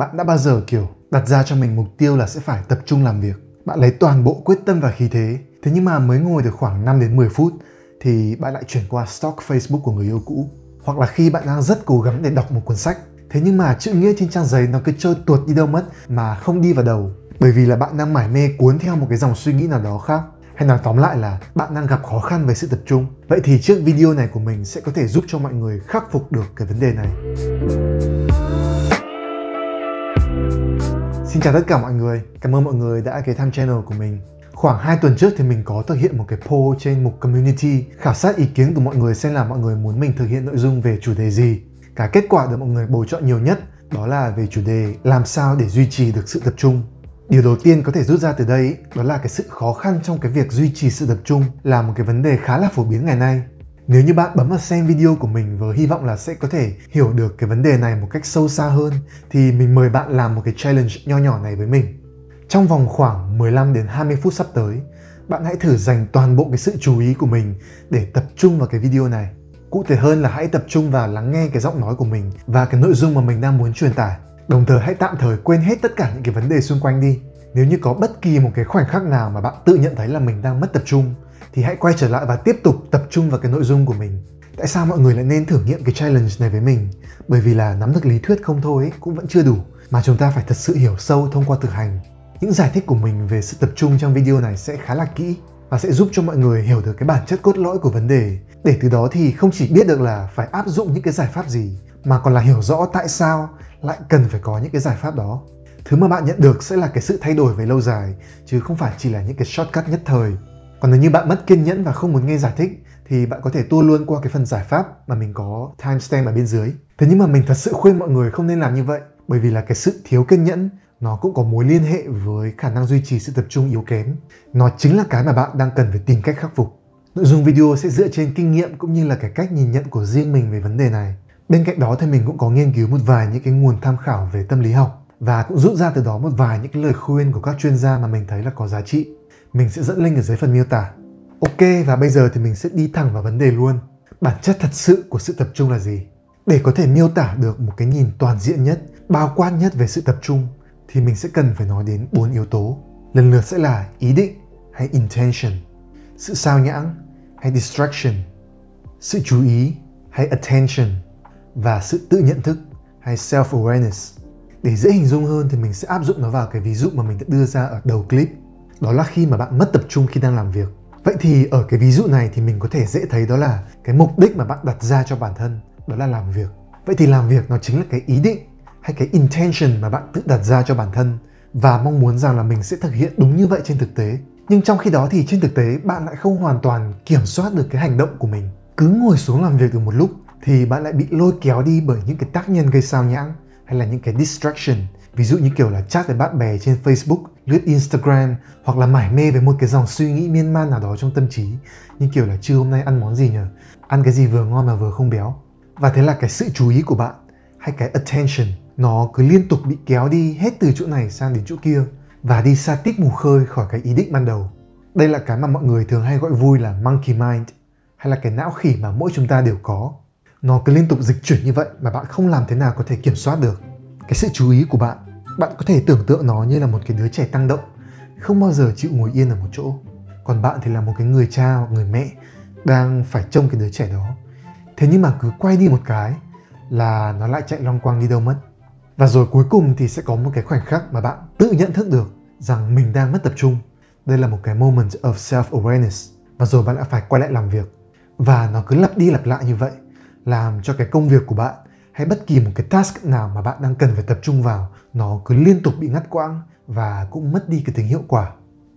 Bạn đã bao giờ, kiểu, đặt ra cho mình mục tiêu là sẽ phải tập trung làm việc. Bạn lấy toàn bộ quyết tâm và khí thế. Thế nhưng mà mới ngồi được khoảng 5 đến 10 phút thì bạn lại chuyển qua stalk Facebook của người yêu cũ. Hoặc là khi bạn đang rất cố gắng để đọc một cuốn sách. Thế nhưng mà chữ nghĩa trên trang giấy nó cứ trôi tuột đi đâu mất mà không đi vào đầu. Bởi vì là bạn đang mải mê cuốn theo một cái dòng suy nghĩ nào đó khác. Hay nói tóm lại là bạn đang gặp khó khăn về sự tập trung. Vậy thì trước video này của mình sẽ có thể giúp cho mọi người khắc phục được cái vấn đề này. Xin chào tất cả mọi người, cảm ơn mọi người đã ghé thăm channel của mình. Khoảng 2 tuần trước thì mình có thực hiện một cái poll trên mục community khảo sát ý kiến của mọi người xem là mọi người muốn mình thực hiện nội dung về chủ đề gì. Cả kết quả được mọi người bầu chọn nhiều nhất đó là về chủ đề làm sao để duy trì được sự tập trung. Điều đầu tiên có thể rút ra từ đây đó là cái sự khó khăn trong cái việc duy trì sự tập trung là một cái vấn đề khá là phổ biến ngày nay. Nếu như bạn bấm vào xem video của mình với hy vọng là sẽ có thể hiểu được cái vấn đề này một cách sâu xa hơn thì mình mời bạn làm một cái challenge nho nhỏ này với mình. Trong vòng khoảng 15 đến 20 phút sắp tới, bạn hãy thử dành toàn bộ cái sự chú ý của mình để tập trung vào cái video này. Cụ thể hơn là hãy tập trung vào lắng nghe cái giọng nói của mình và cái nội dung mà mình đang muốn truyền tải. Đồng thời hãy tạm thời quên hết tất cả những cái vấn đề xung quanh đi. Nếu như có bất kỳ một cái khoảnh khắc nào mà bạn tự nhận thấy là mình đang mất tập trung thì hãy quay trở lại và tiếp tục tập trung vào cái nội dung của mình. Tại sao mọi người lại nên thử nghiệm cái challenge này với mình? Bởi vì là nắm được lý thuyết không thôi ấy, cũng vẫn chưa đủ mà chúng ta phải thật sự hiểu sâu thông qua thực hành. Những giải thích của mình về sự tập trung trong video này sẽ khá là kỹ và sẽ giúp cho mọi người hiểu được cái bản chất cốt lõi của vấn đề để từ đó thì không chỉ biết được là phải áp dụng những cái giải pháp gì mà còn là hiểu rõ tại sao lại cần phải có những cái giải pháp đó thứ mà bạn nhận được sẽ là cái sự thay đổi về lâu dài chứ không phải chỉ là những cái shortcut nhất thời còn nếu như bạn mất kiên nhẫn và không muốn nghe giải thích, thì bạn có thể tua luôn qua cái phần giải pháp mà mình có timestamp ở bên dưới. Thế nhưng mà mình thật sự khuyên mọi người không nên làm như vậy, bởi vì là cái sự thiếu kiên nhẫn, nó cũng có mối liên hệ với khả năng duy trì sự tập trung yếu kém. Nó chính là cái mà bạn đang cần phải tìm cách khắc phục. Nội dung video sẽ dựa trên kinh nghiệm cũng như là cái cách nhìn nhận của riêng mình về vấn đề này. Bên cạnh đó thì mình cũng có nghiên cứu một vài những cái nguồn tham khảo về tâm lý học và cũng rút ra từ đó một vài những cái lời khuyên của các chuyên gia mà mình thấy là có giá trị mình sẽ dẫn link ở dưới phần miêu tả. Ok và bây giờ thì mình sẽ đi thẳng vào vấn đề luôn. Bản chất thật sự của sự tập trung là gì? Để có thể miêu tả được một cái nhìn toàn diện nhất, bao quát nhất về sự tập trung thì mình sẽ cần phải nói đến bốn yếu tố. Lần lượt sẽ là ý định hay intention, sự sao nhãng hay distraction, sự chú ý hay attention và sự tự nhận thức hay self-awareness. Để dễ hình dung hơn thì mình sẽ áp dụng nó vào cái ví dụ mà mình đã đưa ra ở đầu clip đó là khi mà bạn mất tập trung khi đang làm việc. Vậy thì ở cái ví dụ này thì mình có thể dễ thấy đó là cái mục đích mà bạn đặt ra cho bản thân, đó là làm việc. Vậy thì làm việc nó chính là cái ý định hay cái intention mà bạn tự đặt ra cho bản thân và mong muốn rằng là mình sẽ thực hiện đúng như vậy trên thực tế. Nhưng trong khi đó thì trên thực tế bạn lại không hoàn toàn kiểm soát được cái hành động của mình. Cứ ngồi xuống làm việc được một lúc thì bạn lại bị lôi kéo đi bởi những cái tác nhân gây sao nhãng hay là những cái distraction ví dụ như kiểu là chat với bạn bè trên Facebook, lướt Instagram hoặc là mải mê với một cái dòng suy nghĩ miên man nào đó trong tâm trí như kiểu là trưa hôm nay ăn món gì nhỉ? Ăn cái gì vừa ngon mà vừa không béo. Và thế là cái sự chú ý của bạn hay cái attention nó cứ liên tục bị kéo đi hết từ chỗ này sang đến chỗ kia và đi xa tít mù khơi khỏi cái ý định ban đầu. Đây là cái mà mọi người thường hay gọi vui là monkey mind hay là cái não khỉ mà mỗi chúng ta đều có. Nó cứ liên tục dịch chuyển như vậy mà bạn không làm thế nào có thể kiểm soát được cái sự chú ý của bạn bạn có thể tưởng tượng nó như là một cái đứa trẻ tăng động, không bao giờ chịu ngồi yên ở một chỗ. Còn bạn thì là một cái người cha hoặc người mẹ đang phải trông cái đứa trẻ đó. Thế nhưng mà cứ quay đi một cái là nó lại chạy long quang đi đâu mất. Và rồi cuối cùng thì sẽ có một cái khoảnh khắc mà bạn tự nhận thức được rằng mình đang mất tập trung. Đây là một cái moment of self awareness và rồi bạn lại phải quay lại làm việc. Và nó cứ lặp đi lặp lại như vậy, làm cho cái công việc của bạn hay bất kỳ một cái task nào mà bạn đang cần phải tập trung vào, nó cứ liên tục bị ngắt quãng và cũng mất đi cái tính hiệu quả.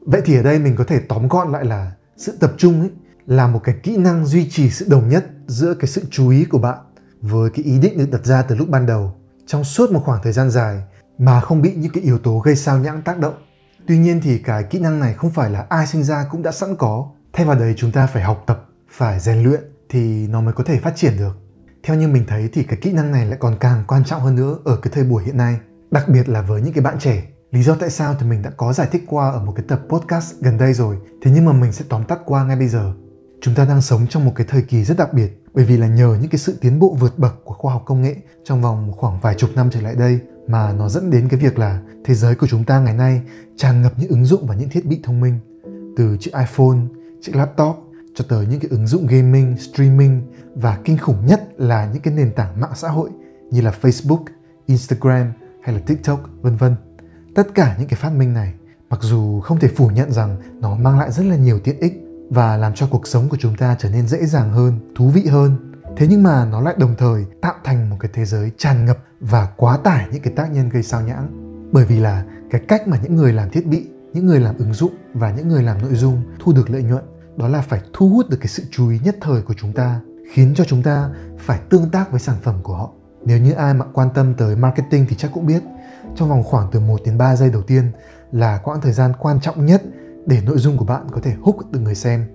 Vậy thì ở đây mình có thể tóm gọn lại là sự tập trung ấy là một cái kỹ năng duy trì sự đồng nhất giữa cái sự chú ý của bạn với cái ý định được đặt ra từ lúc ban đầu trong suốt một khoảng thời gian dài mà không bị những cái yếu tố gây sao nhãng tác động. Tuy nhiên thì cái kỹ năng này không phải là ai sinh ra cũng đã sẵn có. Thay vào đấy chúng ta phải học tập, phải rèn luyện thì nó mới có thể phát triển được theo như mình thấy thì cái kỹ năng này lại còn càng quan trọng hơn nữa ở cái thời buổi hiện nay, đặc biệt là với những cái bạn trẻ. Lý do tại sao thì mình đã có giải thích qua ở một cái tập podcast gần đây rồi, thế nhưng mà mình sẽ tóm tắt qua ngay bây giờ. Chúng ta đang sống trong một cái thời kỳ rất đặc biệt bởi vì là nhờ những cái sự tiến bộ vượt bậc của khoa học công nghệ trong vòng khoảng vài chục năm trở lại đây mà nó dẫn đến cái việc là thế giới của chúng ta ngày nay tràn ngập những ứng dụng và những thiết bị thông minh từ chiếc iPhone, chiếc laptop cho tới những cái ứng dụng gaming, streaming và kinh khủng nhất là những cái nền tảng mạng xã hội như là Facebook, Instagram hay là TikTok vân vân. Tất cả những cái phát minh này mặc dù không thể phủ nhận rằng nó mang lại rất là nhiều tiện ích và làm cho cuộc sống của chúng ta trở nên dễ dàng hơn, thú vị hơn. Thế nhưng mà nó lại đồng thời tạo thành một cái thế giới tràn ngập và quá tải những cái tác nhân gây sao nhãng. Bởi vì là cái cách mà những người làm thiết bị, những người làm ứng dụng và những người làm nội dung thu được lợi nhuận đó là phải thu hút được cái sự chú ý nhất thời của chúng ta, khiến cho chúng ta phải tương tác với sản phẩm của họ. Nếu như ai mà quan tâm tới marketing thì chắc cũng biết, trong vòng khoảng từ 1 đến 3 giây đầu tiên là quãng thời gian quan trọng nhất để nội dung của bạn có thể hút được người xem.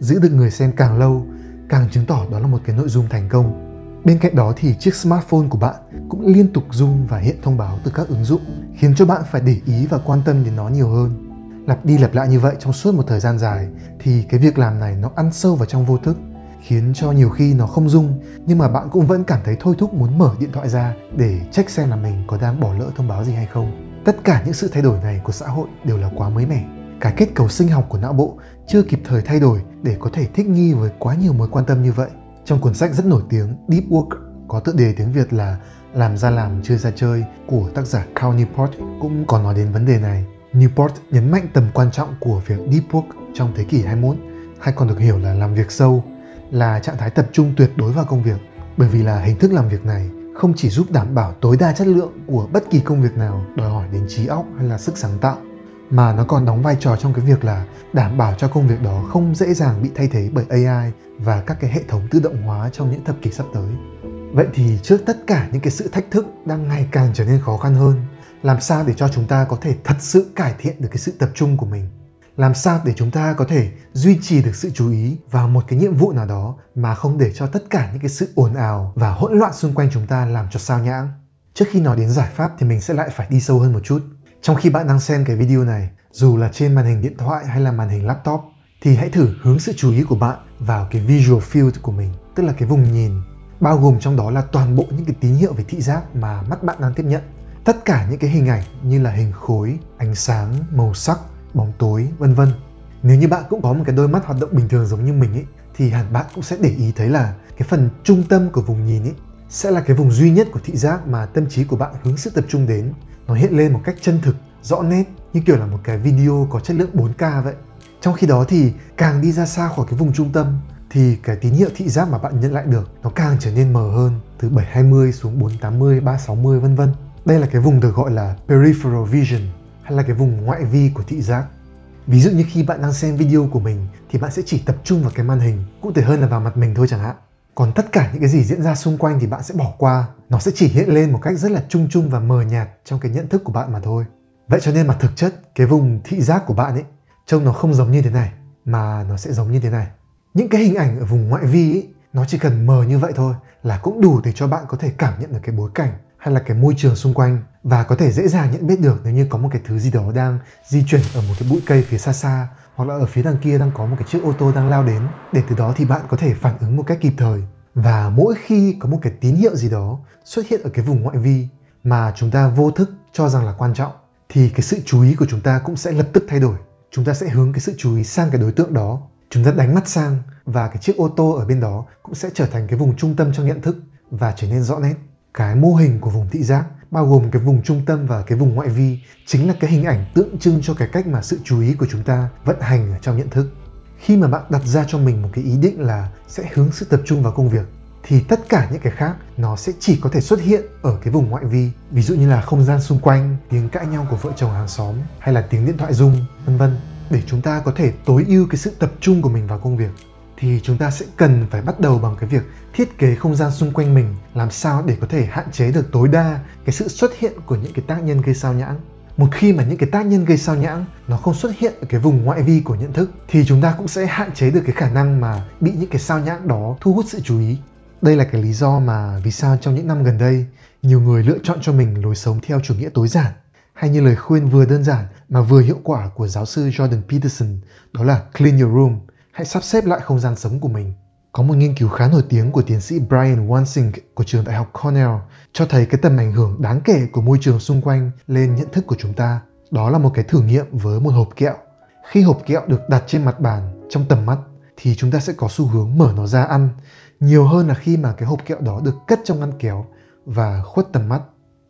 Giữ được người xem càng lâu, càng chứng tỏ đó là một cái nội dung thành công. Bên cạnh đó thì chiếc smartphone của bạn cũng liên tục rung và hiện thông báo từ các ứng dụng, khiến cho bạn phải để ý và quan tâm đến nó nhiều hơn. Lặp đi lặp lại như vậy trong suốt một thời gian dài thì cái việc làm này nó ăn sâu vào trong vô thức, khiến cho nhiều khi nó không rung nhưng mà bạn cũng vẫn cảm thấy thôi thúc muốn mở điện thoại ra để check xem là mình có đang bỏ lỡ thông báo gì hay không. Tất cả những sự thay đổi này của xã hội đều là quá mới mẻ. Cái kết cấu sinh học của não bộ chưa kịp thời thay đổi để có thể thích nghi với quá nhiều mối quan tâm như vậy. Trong cuốn sách rất nổi tiếng Deep Work, có tựa đề tiếng Việt là Làm ra làm chưa ra chơi của tác giả Cal Newport cũng có nói đến vấn đề này. Newport nhấn mạnh tầm quan trọng của việc deep work trong thế kỷ 21 hay còn được hiểu là làm việc sâu là trạng thái tập trung tuyệt đối vào công việc bởi vì là hình thức làm việc này không chỉ giúp đảm bảo tối đa chất lượng của bất kỳ công việc nào đòi hỏi đến trí óc hay là sức sáng tạo mà nó còn đóng vai trò trong cái việc là đảm bảo cho công việc đó không dễ dàng bị thay thế bởi AI và các cái hệ thống tự động hóa trong những thập kỷ sắp tới. Vậy thì trước tất cả những cái sự thách thức đang ngày càng trở nên khó khăn hơn, làm sao để cho chúng ta có thể thật sự cải thiện được cái sự tập trung của mình? Làm sao để chúng ta có thể duy trì được sự chú ý vào một cái nhiệm vụ nào đó mà không để cho tất cả những cái sự ồn ào và hỗn loạn xung quanh chúng ta làm cho sao nhãng? Trước khi nói đến giải pháp thì mình sẽ lại phải đi sâu hơn một chút. Trong khi bạn đang xem cái video này, dù là trên màn hình điện thoại hay là màn hình laptop, thì hãy thử hướng sự chú ý của bạn vào cái visual field của mình, tức là cái vùng nhìn, bao gồm trong đó là toàn bộ những cái tín hiệu về thị giác mà mắt bạn đang tiếp nhận. Tất cả những cái hình ảnh như là hình khối, ánh sáng, màu sắc, bóng tối, vân vân. Nếu như bạn cũng có một cái đôi mắt hoạt động bình thường giống như mình ấy, thì hẳn bạn cũng sẽ để ý thấy là cái phần trung tâm của vùng nhìn ấy sẽ là cái vùng duy nhất của thị giác mà tâm trí của bạn hướng sự tập trung đến nó hiện lên một cách chân thực rõ nét như kiểu là một cái video có chất lượng 4K vậy trong khi đó thì càng đi ra xa khỏi cái vùng trung tâm thì cái tín hiệu thị giác mà bạn nhận lại được nó càng trở nên mờ hơn từ 720 xuống 480, 360 vân vân. Đây là cái vùng được gọi là peripheral vision hay là cái vùng ngoại vi của thị giác. Ví dụ như khi bạn đang xem video của mình thì bạn sẽ chỉ tập trung vào cái màn hình, cụ thể hơn là vào mặt mình thôi chẳng hạn. Còn tất cả những cái gì diễn ra xung quanh thì bạn sẽ bỏ qua. Nó sẽ chỉ hiện lên một cách rất là chung chung và mờ nhạt trong cái nhận thức của bạn mà thôi. Vậy cho nên mà thực chất cái vùng thị giác của bạn ấy trông nó không giống như thế này mà nó sẽ giống như thế này. Những cái hình ảnh ở vùng ngoại vi ấy, nó chỉ cần mờ như vậy thôi là cũng đủ để cho bạn có thể cảm nhận được cái bối cảnh hay là cái môi trường xung quanh và có thể dễ dàng nhận biết được nếu như có một cái thứ gì đó đang di chuyển ở một cái bụi cây phía xa xa hoặc là ở phía đằng kia đang có một cái chiếc ô tô đang lao đến. Để từ đó thì bạn có thể phản ứng một cách kịp thời. Và mỗi khi có một cái tín hiệu gì đó xuất hiện ở cái vùng ngoại vi mà chúng ta vô thức cho rằng là quan trọng, thì cái sự chú ý của chúng ta cũng sẽ lập tức thay đổi. Chúng ta sẽ hướng cái sự chú ý sang cái đối tượng đó. Chúng ta đánh mắt sang và cái chiếc ô tô ở bên đó cũng sẽ trở thành cái vùng trung tâm trong nhận thức và trở nên rõ nét cái mô hình của vùng thị giác, bao gồm cái vùng trung tâm và cái vùng ngoại vi, chính là cái hình ảnh tượng trưng cho cái cách mà sự chú ý của chúng ta vận hành ở trong nhận thức. Khi mà bạn đặt ra cho mình một cái ý định là sẽ hướng sự tập trung vào công việc, thì tất cả những cái khác nó sẽ chỉ có thể xuất hiện ở cái vùng ngoại vi. Ví dụ như là không gian xung quanh, tiếng cãi nhau của vợ chồng hàng xóm, hay là tiếng điện thoại rung, vân vân. Để chúng ta có thể tối ưu cái sự tập trung của mình vào công việc thì chúng ta sẽ cần phải bắt đầu bằng cái việc thiết kế không gian xung quanh mình, làm sao để có thể hạn chế được tối đa cái sự xuất hiện của những cái tác nhân gây sao nhãng. Một khi mà những cái tác nhân gây sao nhãng nó không xuất hiện ở cái vùng ngoại vi của nhận thức, thì chúng ta cũng sẽ hạn chế được cái khả năng mà bị những cái sao nhãng đó thu hút sự chú ý. Đây là cái lý do mà vì sao trong những năm gần đây, nhiều người lựa chọn cho mình lối sống theo chủ nghĩa tối giản, hay như lời khuyên vừa đơn giản mà vừa hiệu quả của giáo sư Jordan Peterson, đó là clean your room hãy sắp xếp lại không gian sống của mình Có một nghiên cứu khá nổi tiếng của tiến sĩ Brian Wansink của trường đại học Cornell cho thấy cái tầm ảnh hưởng đáng kể của môi trường xung quanh lên nhận thức của chúng ta. Đó là một cái thử nghiệm với một hộp kẹo. Khi hộp kẹo được đặt trên mặt bàn, trong tầm mắt, thì chúng ta sẽ có xu hướng mở nó ra ăn nhiều hơn là khi mà cái hộp kẹo đó được cất trong ngăn kéo và khuất tầm mắt.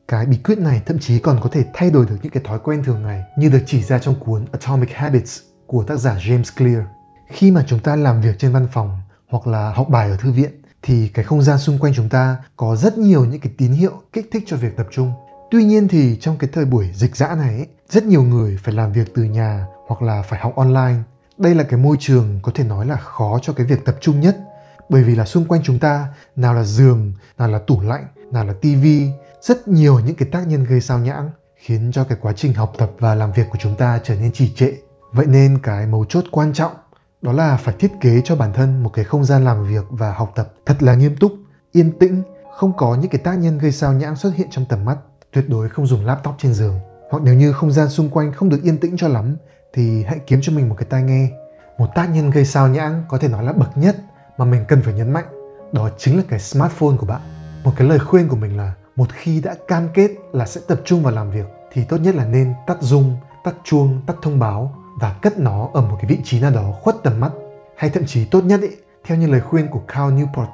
Cái bí quyết này thậm chí còn có thể thay đổi được những cái thói quen thường ngày như được chỉ ra trong cuốn Atomic Habits của tác giả James Clear. Khi mà chúng ta làm việc trên văn phòng hoặc là học bài ở thư viện thì cái không gian xung quanh chúng ta có rất nhiều những cái tín hiệu kích thích cho việc tập trung. Tuy nhiên thì trong cái thời buổi dịch dã này ấy, rất nhiều người phải làm việc từ nhà hoặc là phải học online. Đây là cái môi trường có thể nói là khó cho cái việc tập trung nhất bởi vì là xung quanh chúng ta nào là giường, nào là tủ lạnh, nào là tivi, rất nhiều những cái tác nhân gây sao nhãng khiến cho cái quá trình học tập và làm việc của chúng ta trở nên trì trệ. Vậy nên cái mấu chốt quan trọng đó là phải thiết kế cho bản thân một cái không gian làm việc và học tập thật là nghiêm túc, yên tĩnh, không có những cái tác nhân gây sao nhãng xuất hiện trong tầm mắt, tuyệt đối không dùng laptop trên giường. Hoặc nếu như không gian xung quanh không được yên tĩnh cho lắm thì hãy kiếm cho mình một cái tai nghe. Một tác nhân gây sao nhãng có thể nói là bậc nhất mà mình cần phải nhấn mạnh đó chính là cái smartphone của bạn. Một cái lời khuyên của mình là một khi đã cam kết là sẽ tập trung vào làm việc thì tốt nhất là nên tắt rung, tắt chuông, tắt thông báo và cất nó ở một cái vị trí nào đó khuất tầm mắt hay thậm chí tốt nhất ý, theo như lời khuyên của Cal Newport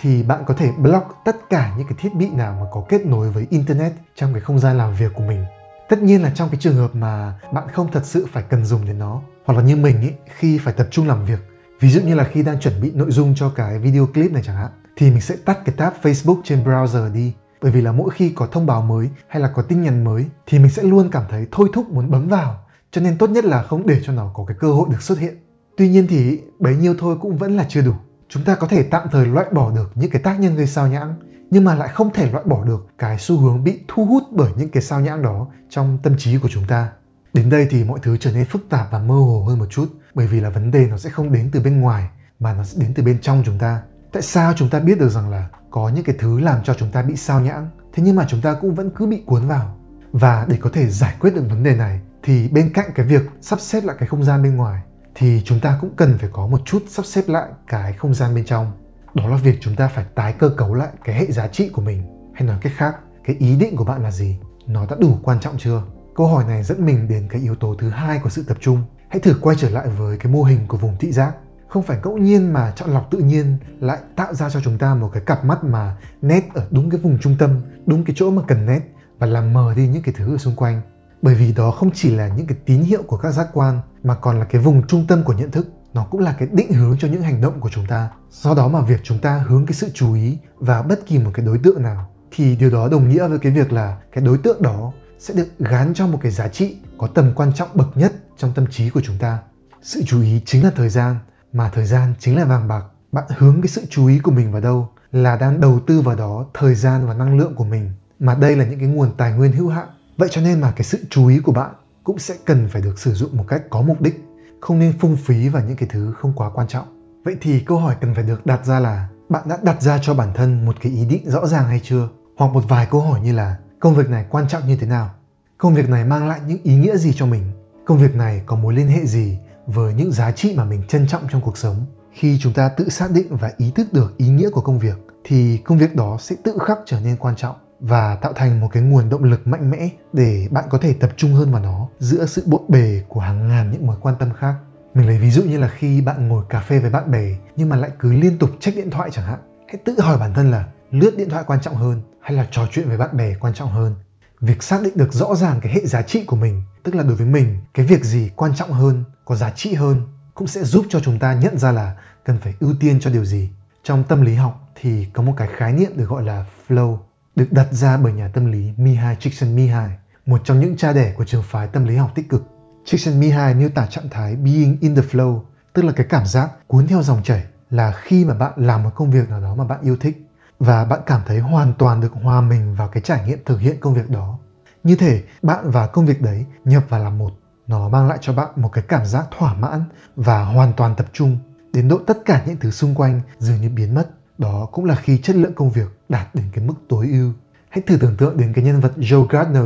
thì bạn có thể block tất cả những cái thiết bị nào mà có kết nối với internet trong cái không gian làm việc của mình. Tất nhiên là trong cái trường hợp mà bạn không thật sự phải cần dùng đến nó hoặc là như mình ý, khi phải tập trung làm việc. Ví dụ như là khi đang chuẩn bị nội dung cho cái video clip này chẳng hạn thì mình sẽ tắt cái tab Facebook trên browser đi. Bởi vì là mỗi khi có thông báo mới hay là có tin nhắn mới thì mình sẽ luôn cảm thấy thôi thúc muốn bấm vào cho nên tốt nhất là không để cho nó có cái cơ hội được xuất hiện. Tuy nhiên thì bấy nhiêu thôi cũng vẫn là chưa đủ. Chúng ta có thể tạm thời loại bỏ được những cái tác nhân gây sao nhãng, nhưng mà lại không thể loại bỏ được cái xu hướng bị thu hút bởi những cái sao nhãng đó trong tâm trí của chúng ta. Đến đây thì mọi thứ trở nên phức tạp và mơ hồ hơn một chút, bởi vì là vấn đề nó sẽ không đến từ bên ngoài, mà nó sẽ đến từ bên trong chúng ta. Tại sao chúng ta biết được rằng là có những cái thứ làm cho chúng ta bị sao nhãng, thế nhưng mà chúng ta cũng vẫn cứ bị cuốn vào? Và để có thể giải quyết được vấn đề này thì bên cạnh cái việc sắp xếp lại cái không gian bên ngoài, thì chúng ta cũng cần phải có một chút sắp xếp lại cái không gian bên trong. Đó là việc chúng ta phải tái cơ cấu lại cái hệ giá trị của mình. Hay nói cách khác, cái ý định của bạn là gì? Nó đã đủ quan trọng chưa? Câu hỏi này dẫn mình đến cái yếu tố thứ hai của sự tập trung. Hãy thử quay trở lại với cái mô hình của vùng thị giác. Không phải ngẫu nhiên mà chọn lọc tự nhiên lại tạo ra cho chúng ta một cái cặp mắt mà nét ở đúng cái vùng trung tâm, đúng cái chỗ mà cần nét và làm mờ đi những cái thứ ở xung quanh bởi vì đó không chỉ là những cái tín hiệu của các giác quan, mà còn là cái vùng trung tâm của nhận thức. Nó cũng là cái định hướng cho những hành động của chúng ta. Do đó mà việc chúng ta hướng cái sự chú ý vào bất kỳ một cái đối tượng nào, thì điều đó đồng nghĩa với cái việc là cái đối tượng đó sẽ được gán cho một cái giá trị có tầm quan trọng bậc nhất trong tâm trí của chúng ta. Sự chú ý chính là thời gian, mà thời gian chính là vàng bạc. Bạn hướng cái sự chú ý của mình vào đâu là đang đầu tư vào đó thời gian và năng lượng của mình. Mà đây là những cái nguồn tài nguyên hữu hạn vậy cho nên mà cái sự chú ý của bạn cũng sẽ cần phải được sử dụng một cách có mục đích, không nên phung phí vào những cái thứ không quá quan trọng. Vậy thì câu hỏi cần phải được đặt ra là, bạn đã đặt ra cho bản thân một cái ý định rõ ràng hay chưa? Hoặc một vài câu hỏi như là, công việc này quan trọng như thế nào? Công việc này mang lại những ý nghĩa gì cho mình? Công việc này có mối liên hệ gì với những giá trị mà mình trân trọng trong cuộc sống? Khi chúng ta tự xác định và ý thức được ý nghĩa của công việc, thì công việc đó sẽ tự khắc trở nên quan trọng và tạo thành một cái nguồn động lực mạnh mẽ để bạn có thể tập trung hơn vào nó, giữa sự bộn bề của hàng ngàn những mối quan tâm khác. Mình lấy ví dụ như là khi bạn ngồi cà phê với bạn bè, nhưng mà lại cứ liên tục check điện thoại chẳng hạn. Hãy tự hỏi bản thân là lướt điện thoại quan trọng hơn hay là trò chuyện với bạn bè quan trọng hơn? Việc xác định được rõ ràng cái hệ giá trị của mình, tức là đối với mình, cái việc gì quan trọng hơn, có giá trị hơn, cũng sẽ giúp cho chúng ta nhận ra là cần phải ưu tiên cho điều gì. Trong tâm lý học thì có một cái khái niệm được gọi là flow được đặt ra bởi nhà tâm lý Mihai Csikszentmihalyi, một trong những cha đẻ của trường phái tâm lý học tích cực. Csikszentmihalyi miêu tả trạng thái being in the flow, tức là cái cảm giác cuốn theo dòng chảy là khi mà bạn làm một công việc nào đó mà bạn yêu thích và bạn cảm thấy hoàn toàn được hòa mình vào cái trải nghiệm thực hiện công việc đó. Như thể bạn và công việc đấy nhập vào làm một. Nó mang lại cho bạn một cái cảm giác thỏa mãn và hoàn toàn tập trung đến độ tất cả những thứ xung quanh dường như biến mất đó cũng là khi chất lượng công việc đạt đến cái mức tối ưu. Hãy thử tưởng tượng đến cái nhân vật Joe Gardner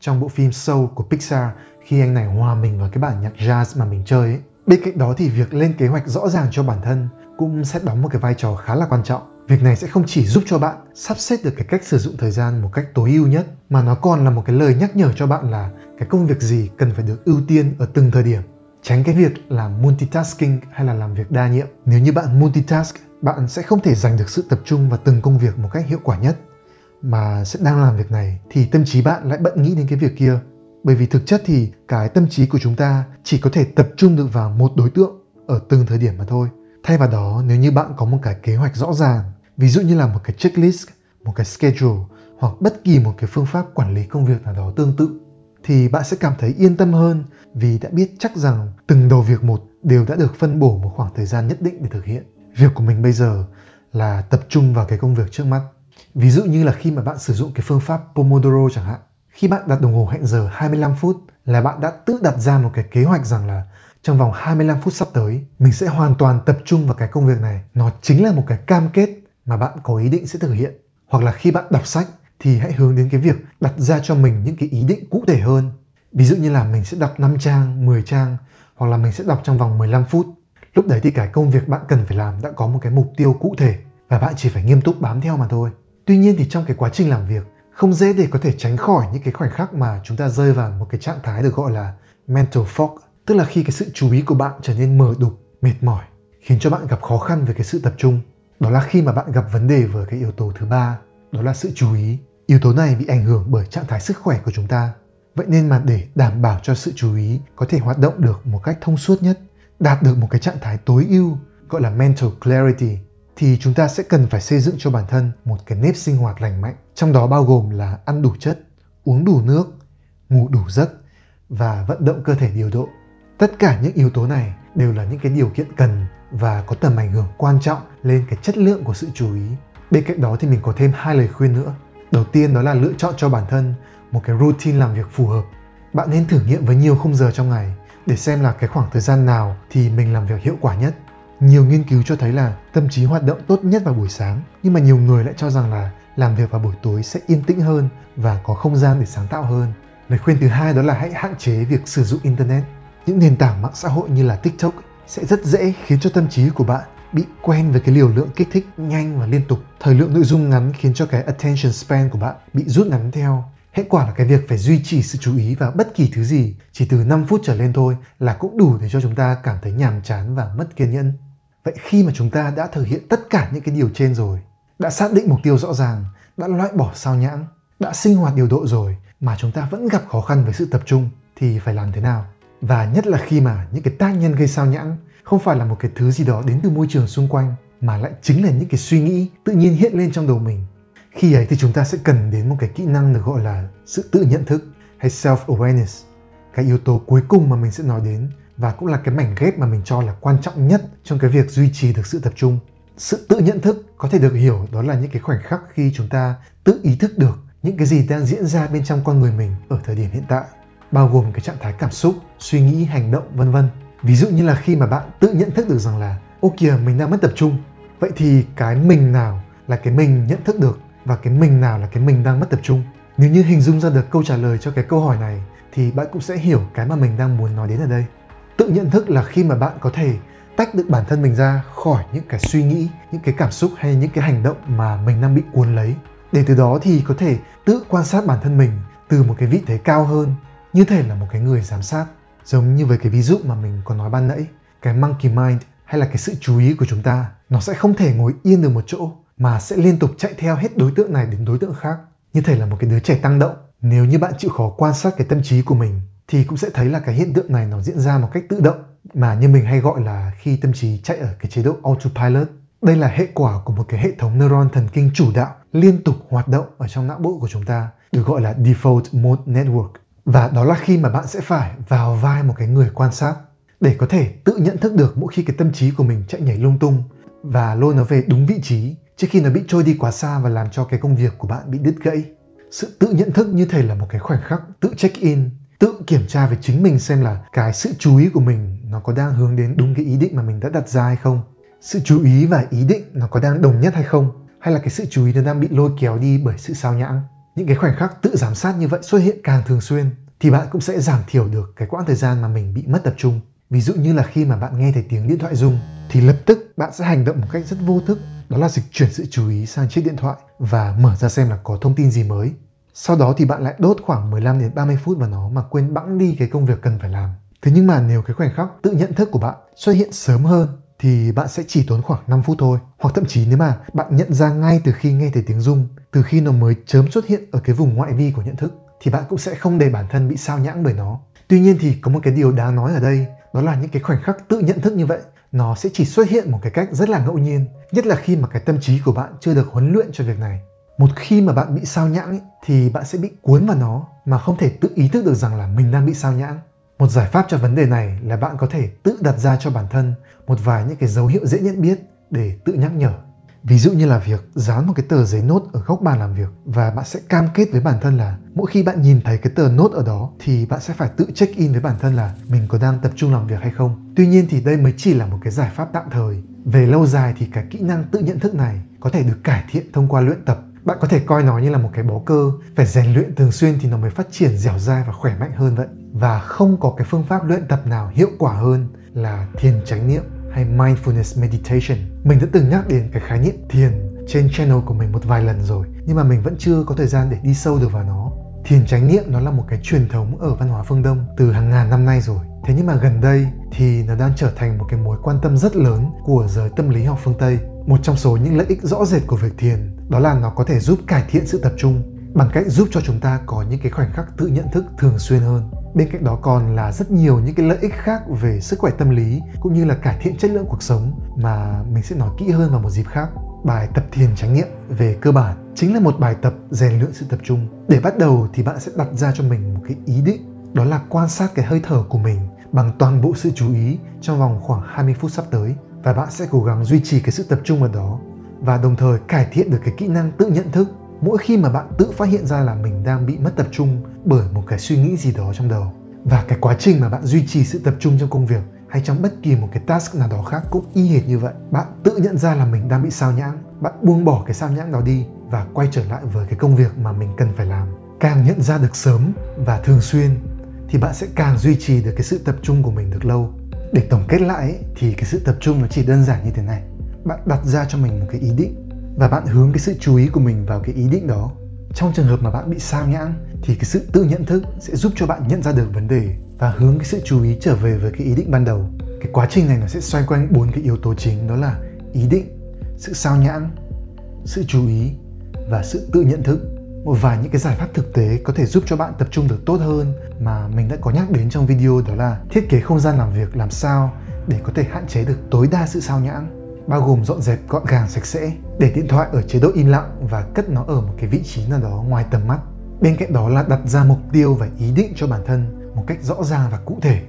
trong bộ phim Soul của Pixar khi anh này hòa mình vào cái bản nhạc jazz mà mình chơi ấy. Bên cạnh đó thì việc lên kế hoạch rõ ràng cho bản thân cũng sẽ đóng một cái vai trò khá là quan trọng. Việc này sẽ không chỉ giúp cho bạn sắp xếp được cái cách sử dụng thời gian một cách tối ưu nhất mà nó còn là một cái lời nhắc nhở cho bạn là cái công việc gì cần phải được ưu tiên ở từng thời điểm. Tránh cái việc làm multitasking hay là làm việc đa nhiệm. Nếu như bạn multitask, bạn sẽ không thể dành được sự tập trung vào từng công việc một cách hiệu quả nhất. Mà sẽ đang làm việc này thì tâm trí bạn lại bận nghĩ đến cái việc kia. Bởi vì thực chất thì cái tâm trí của chúng ta chỉ có thể tập trung được vào một đối tượng ở từng thời điểm mà thôi. Thay vào đó, nếu như bạn có một cái kế hoạch rõ ràng, ví dụ như là một cái checklist, một cái schedule hoặc bất kỳ một cái phương pháp quản lý công việc nào đó tương tự, thì bạn sẽ cảm thấy yên tâm hơn vì đã biết chắc rằng từng đầu việc một đều đã được phân bổ một khoảng thời gian nhất định để thực hiện việc của mình bây giờ là tập trung vào cái công việc trước mắt ví dụ như là khi mà bạn sử dụng cái phương pháp Pomodoro chẳng hạn khi bạn đặt đồng hồ hẹn giờ 25 phút là bạn đã tự đặt ra một cái kế hoạch rằng là trong vòng 25 phút sắp tới mình sẽ hoàn toàn tập trung vào cái công việc này. Nó chính là một cái cam kết mà bạn có ý định sẽ thực hiện. Hoặc là khi bạn đọc sách thì hãy hướng đến cái việc đặt ra cho mình những cái ý định cụ thể hơn. Ví dụ như là mình sẽ đọc 5 trang, 10 trang hoặc là mình sẽ đọc trong vòng 15 phút. Lúc đấy thì cái công việc bạn cần phải làm đã có một cái mục tiêu cụ thể và bạn chỉ phải nghiêm túc bám theo mà thôi. Tuy nhiên thì trong cái quá trình làm việc không dễ để có thể tránh khỏi những cái khoảnh khắc mà chúng ta rơi vào một cái trạng thái được gọi là mental fog, tức là khi cái sự chú ý của bạn trở nên mờ đục, mệt mỏi, khiến cho bạn gặp khó khăn về cái sự tập trung. Đó là khi mà bạn gặp vấn đề với cái yếu tố thứ ba, đó là sự chú ý. Yếu tố này bị ảnh hưởng bởi trạng thái sức khỏe của chúng ta. Vậy nên mà để đảm bảo cho sự chú ý có thể hoạt động được một cách thông suốt nhất, đạt được một cái trạng thái tối ưu gọi là mental clarity thì chúng ta sẽ cần phải xây dựng cho bản thân một cái nếp sinh hoạt lành mạnh, trong đó bao gồm là ăn đủ chất, uống đủ nước, ngủ đủ giấc và vận động cơ thể điều độ. Tất cả những yếu tố này đều là những cái điều kiện cần và có tầm ảnh hưởng quan trọng lên cái chất lượng của sự chú ý. Bên cạnh đó thì mình có thêm hai lời khuyên nữa. Đầu tiên đó là lựa chọn cho bản thân một cái routine làm việc phù hợp. Bạn nên thử nghiệm với nhiều khung giờ trong ngày để xem là cái khoảng thời gian nào thì mình làm việc hiệu quả nhất nhiều nghiên cứu cho thấy là tâm trí hoạt động tốt nhất vào buổi sáng, nhưng mà nhiều người lại cho rằng là làm việc vào buổi tối sẽ yên tĩnh hơn và có không gian để sáng tạo hơn. Lời khuyên thứ hai đó là hãy hạn chế việc sử dụng internet. Những nền tảng mạng xã hội như là TikTok sẽ rất dễ khiến cho tâm trí của bạn bị quen với cái liều lượng kích thích nhanh và liên tục. Thời lượng nội dung ngắn khiến cho cái attention span của bạn bị rút ngắn theo. Hệ quả là cái việc phải duy trì sự chú ý vào bất kỳ thứ gì chỉ từ 5 phút trở lên thôi là cũng đủ để cho chúng ta cảm thấy nhàm chán và mất kiên nhẫn. Vậy khi mà chúng ta đã thực hiện tất cả những cái điều trên rồi, đã xác định mục tiêu rõ ràng, đã loại bỏ sao nhãng, đã sinh hoạt điều độ rồi mà chúng ta vẫn gặp khó khăn với sự tập trung thì phải làm thế nào? Và nhất là khi mà những cái tác nhân gây sao nhãng không phải là một cái thứ gì đó đến từ môi trường xung quanh mà lại chính là những cái suy nghĩ tự nhiên hiện lên trong đầu mình. Khi ấy thì chúng ta sẽ cần đến một cái kỹ năng được gọi là sự tự nhận thức hay self-awareness. Cái yếu tố cuối cùng mà mình sẽ nói đến và cũng là cái mảnh ghép mà mình cho là quan trọng nhất trong cái việc duy trì được sự tập trung. Sự tự nhận thức có thể được hiểu đó là những cái khoảnh khắc khi chúng ta tự ý thức được những cái gì đang diễn ra bên trong con người mình ở thời điểm hiện tại, bao gồm cái trạng thái cảm xúc, suy nghĩ, hành động vân vân. Ví dụ như là khi mà bạn tự nhận thức được rằng là ô kìa mình đang mất tập trung, vậy thì cái mình nào là cái mình nhận thức được và cái mình nào là cái mình đang mất tập trung. Nếu như hình dung ra được câu trả lời cho cái câu hỏi này, thì bạn cũng sẽ hiểu cái mà mình đang muốn nói đến ở đây. Tự nhận thức là khi mà bạn có thể tách được bản thân mình ra khỏi những cái suy nghĩ, những cái cảm xúc hay những cái hành động mà mình đang bị cuốn lấy. Để từ đó thì có thể tự quan sát bản thân mình từ một cái vị thế cao hơn, như thể là một cái người giám sát. Giống như với cái ví dụ mà mình có nói ban nãy, cái monkey mind hay là cái sự chú ý của chúng ta, nó sẽ không thể ngồi yên được một chỗ mà sẽ liên tục chạy theo hết đối tượng này đến đối tượng khác như thể là một cái đứa trẻ tăng động nếu như bạn chịu khó quan sát cái tâm trí của mình thì cũng sẽ thấy là cái hiện tượng này nó diễn ra một cách tự động mà như mình hay gọi là khi tâm trí chạy ở cái chế độ autopilot. Đây là hệ quả của một cái hệ thống neuron thần kinh chủ đạo liên tục hoạt động ở trong não bộ của chúng ta, được gọi là default mode network. Và đó là khi mà bạn sẽ phải vào vai một cái người quan sát để có thể tự nhận thức được mỗi khi cái tâm trí của mình chạy nhảy lung tung và lôi nó về đúng vị trí trước khi nó bị trôi đi quá xa và làm cho cái công việc của bạn bị đứt gãy. Sự tự nhận thức như thể là một cái khoảnh khắc tự check in, tự kiểm tra về chính mình xem là cái sự chú ý của mình nó có đang hướng đến đúng cái ý định mà mình đã đặt ra hay không, sự chú ý và ý định nó có đang đồng nhất hay không, hay là cái sự chú ý nó đang bị lôi kéo đi bởi sự sao nhãng những cái khoảnh khắc tự giám sát như vậy xuất hiện càng thường xuyên thì bạn cũng sẽ giảm thiểu được cái quãng thời gian mà mình bị mất tập trung ví dụ như là khi mà bạn nghe thấy tiếng điện thoại rung thì lập tức bạn sẽ hành động một cách rất vô thức đó là dịch chuyển sự chú ý sang chiếc điện thoại và mở ra xem là có thông tin gì mới. Sau đó thì bạn lại đốt khoảng 15 đến 30 phút vào nó mà quên bẵng đi cái công việc cần phải làm. Thế nhưng mà nếu cái khoảnh khắc tự nhận thức của bạn xuất hiện sớm hơn thì bạn sẽ chỉ tốn khoảng 5 phút thôi. Hoặc thậm chí nếu mà bạn nhận ra ngay từ khi nghe thấy tiếng rung, từ khi nó mới chớm xuất hiện ở cái vùng ngoại vi của nhận thức thì bạn cũng sẽ không để bản thân bị sao nhãng bởi nó. Tuy nhiên thì có một cái điều đáng nói ở đây, đó là những cái khoảnh khắc tự nhận thức như vậy nó sẽ chỉ xuất hiện một cái cách rất là ngẫu nhiên, nhất là khi mà cái tâm trí của bạn chưa được huấn luyện cho việc này. Một khi mà bạn bị sao nhãng ấy, thì bạn sẽ bị cuốn vào nó mà không thể tự ý thức được rằng là mình đang bị sao nhãng. Một giải pháp cho vấn đề này là bạn có thể tự đặt ra cho bản thân một vài những cái dấu hiệu dễ nhận biết để tự nhắc nhở. Ví dụ như là việc dán một cái tờ giấy nốt ở góc bàn làm việc và bạn sẽ cam kết với bản thân là mỗi khi bạn nhìn thấy cái tờ nốt ở đó thì bạn sẽ phải tự check in với bản thân là mình có đang tập trung làm việc hay không. Tuy nhiên thì đây mới chỉ là một cái giải pháp tạm thời. Về lâu dài thì cái kỹ năng tự nhận thức này có thể được cải thiện thông qua luyện tập. Bạn có thể coi nó như là một cái bó cơ, phải rèn luyện thường xuyên thì nó mới phát triển dẻo dai và khỏe mạnh hơn vậy. Và không có cái phương pháp luyện tập nào hiệu quả hơn là thiền chánh niệm hay Mindfulness Meditation. Mình đã từng nhắc đến cái khái niệm thiền trên channel của mình một vài lần rồi, nhưng mà mình vẫn chưa có thời gian để đi sâu được vào nó. Thiền chánh niệm nó là một cái truyền thống ở văn hóa phương Đông từ hàng ngàn năm nay rồi. Thế nhưng mà gần đây thì nó đang trở thành một cái mối quan tâm rất lớn của giới tâm lý học phương Tây. Một trong số những lợi ích rõ rệt của việc thiền đó là nó có thể giúp cải thiện sự tập trung bằng cách giúp cho chúng ta có những cái khoảnh khắc tự nhận thức thường xuyên hơn. Bên cạnh đó còn là rất nhiều những cái lợi ích khác về sức khỏe tâm lý, cũng như là cải thiện chất lượng cuộc sống mà mình sẽ nói kỹ hơn vào một dịp khác. Bài tập thiền trải niệm về cơ bản chính là một bài tập rèn luyện sự tập trung. Để bắt đầu thì bạn sẽ đặt ra cho mình một cái ý định, đó là quan sát cái hơi thở của mình bằng toàn bộ sự chú ý trong vòng khoảng 20 phút sắp tới và bạn sẽ cố gắng duy trì cái sự tập trung ở đó và đồng thời cải thiện được cái kỹ năng tự nhận thức mỗi khi mà bạn tự phát hiện ra là mình đang bị mất tập trung bởi một cái suy nghĩ gì đó trong đầu và cái quá trình mà bạn duy trì sự tập trung trong công việc hay trong bất kỳ một cái task nào đó khác cũng y hệt như vậy. Bạn tự nhận ra là mình đang bị sao nhãng bạn buông bỏ cái sao nhãng đó đi và quay trở lại với cái công việc mà mình cần phải làm. Càng nhận ra được sớm và thường xuyên thì bạn sẽ càng duy trì được cái sự tập trung của mình được lâu. Để tổng kết lại ấy, thì cái sự tập trung nó chỉ đơn giản như thế này. Bạn đặt ra cho mình một cái ý định và bạn hướng cái sự chú ý của mình vào cái ý định đó. Trong trường hợp mà bạn bị sao nhãng, thì cái sự tự nhận thức sẽ giúp cho bạn nhận ra được vấn đề và hướng cái sự chú ý trở về với cái ý định ban đầu. Cái quá trình này nó sẽ xoay quanh bốn cái yếu tố chính, đó là ý định, sự sao nhãng, sự chú ý và sự tự nhận thức. Một vài những cái giải pháp thực tế có thể giúp cho bạn tập trung được tốt hơn mà mình đã có nhắc đến trong video, đó là thiết kế không gian làm việc làm sao để có thể hạn chế được tối đa sự sao nhãng bao gồm dọn dẹp gọn gàng sạch sẽ, để điện thoại ở chế độ im lặng và cất nó ở một cái vị trí nào đó ngoài tầm mắt. Bên cạnh đó là đặt ra mục tiêu và ý định cho bản thân một cách rõ ràng và cụ thể.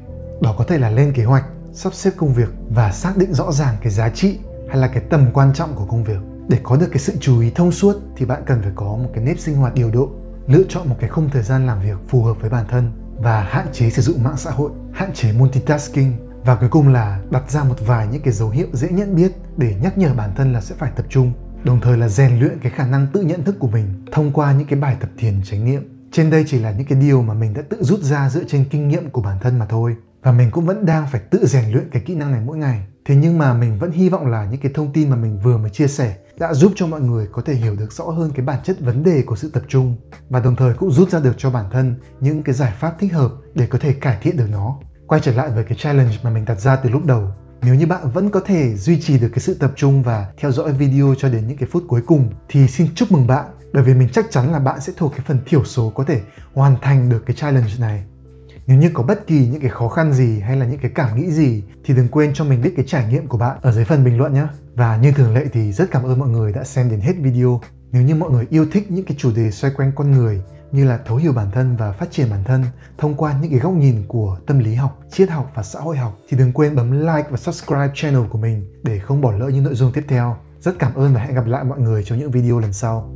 Đó có thể là lên kế hoạch, sắp xếp công việc và xác định rõ ràng cái giá trị hay là cái tầm quan trọng của công việc. Để có được cái sự chú ý thông suốt thì bạn cần phải có một cái nếp sinh hoạt điều độ, lựa chọn một cái khung thời gian làm việc phù hợp với bản thân và hạn chế sử dụng mạng xã hội, hạn chế multitasking và cuối cùng là đặt ra một vài những cái dấu hiệu dễ nhận biết để nhắc nhở bản thân là sẽ phải tập trung, đồng thời là rèn luyện cái khả năng tự nhận thức của mình thông qua những cái bài tập thiền chánh niệm. Trên đây chỉ là những cái điều mà mình đã tự rút ra dựa trên kinh nghiệm của bản thân mà thôi. Và mình cũng vẫn đang phải tự rèn luyện cái kỹ năng này mỗi ngày. Thế nhưng mà mình vẫn hy vọng là những cái thông tin mà mình vừa mới chia sẻ đã giúp cho mọi người có thể hiểu được rõ hơn cái bản chất vấn đề của sự tập trung và đồng thời cũng rút ra được cho bản thân những cái giải pháp thích hợp để có thể cải thiện được nó quay trở lại với cái challenge mà mình đặt ra từ lúc đầu nếu như bạn vẫn có thể duy trì được cái sự tập trung và theo dõi video cho đến những cái phút cuối cùng, thì xin chúc mừng bạn bởi vì mình chắc chắn là bạn sẽ thuộc cái phần thiểu số có thể hoàn thành được cái challenge này. Nếu như có bất kỳ những cái khó khăn gì hay là những cái cảm nghĩ gì, thì đừng quên cho mình biết cái trải nghiệm của bạn ở dưới phần bình luận nhé. Và như thường lệ thì rất cảm ơn mọi người đã xem đến hết video. Nếu như mọi người yêu thích những cái chủ đề xoay quanh con người như là thấu hiểu bản thân và phát triển bản thân thông qua những cái góc nhìn của tâm lý học, triết học và xã hội học thì đừng quên bấm like và subscribe channel của mình để không bỏ lỡ những nội dung tiếp theo. Rất cảm ơn và hẹn gặp lại mọi người trong những video lần sau.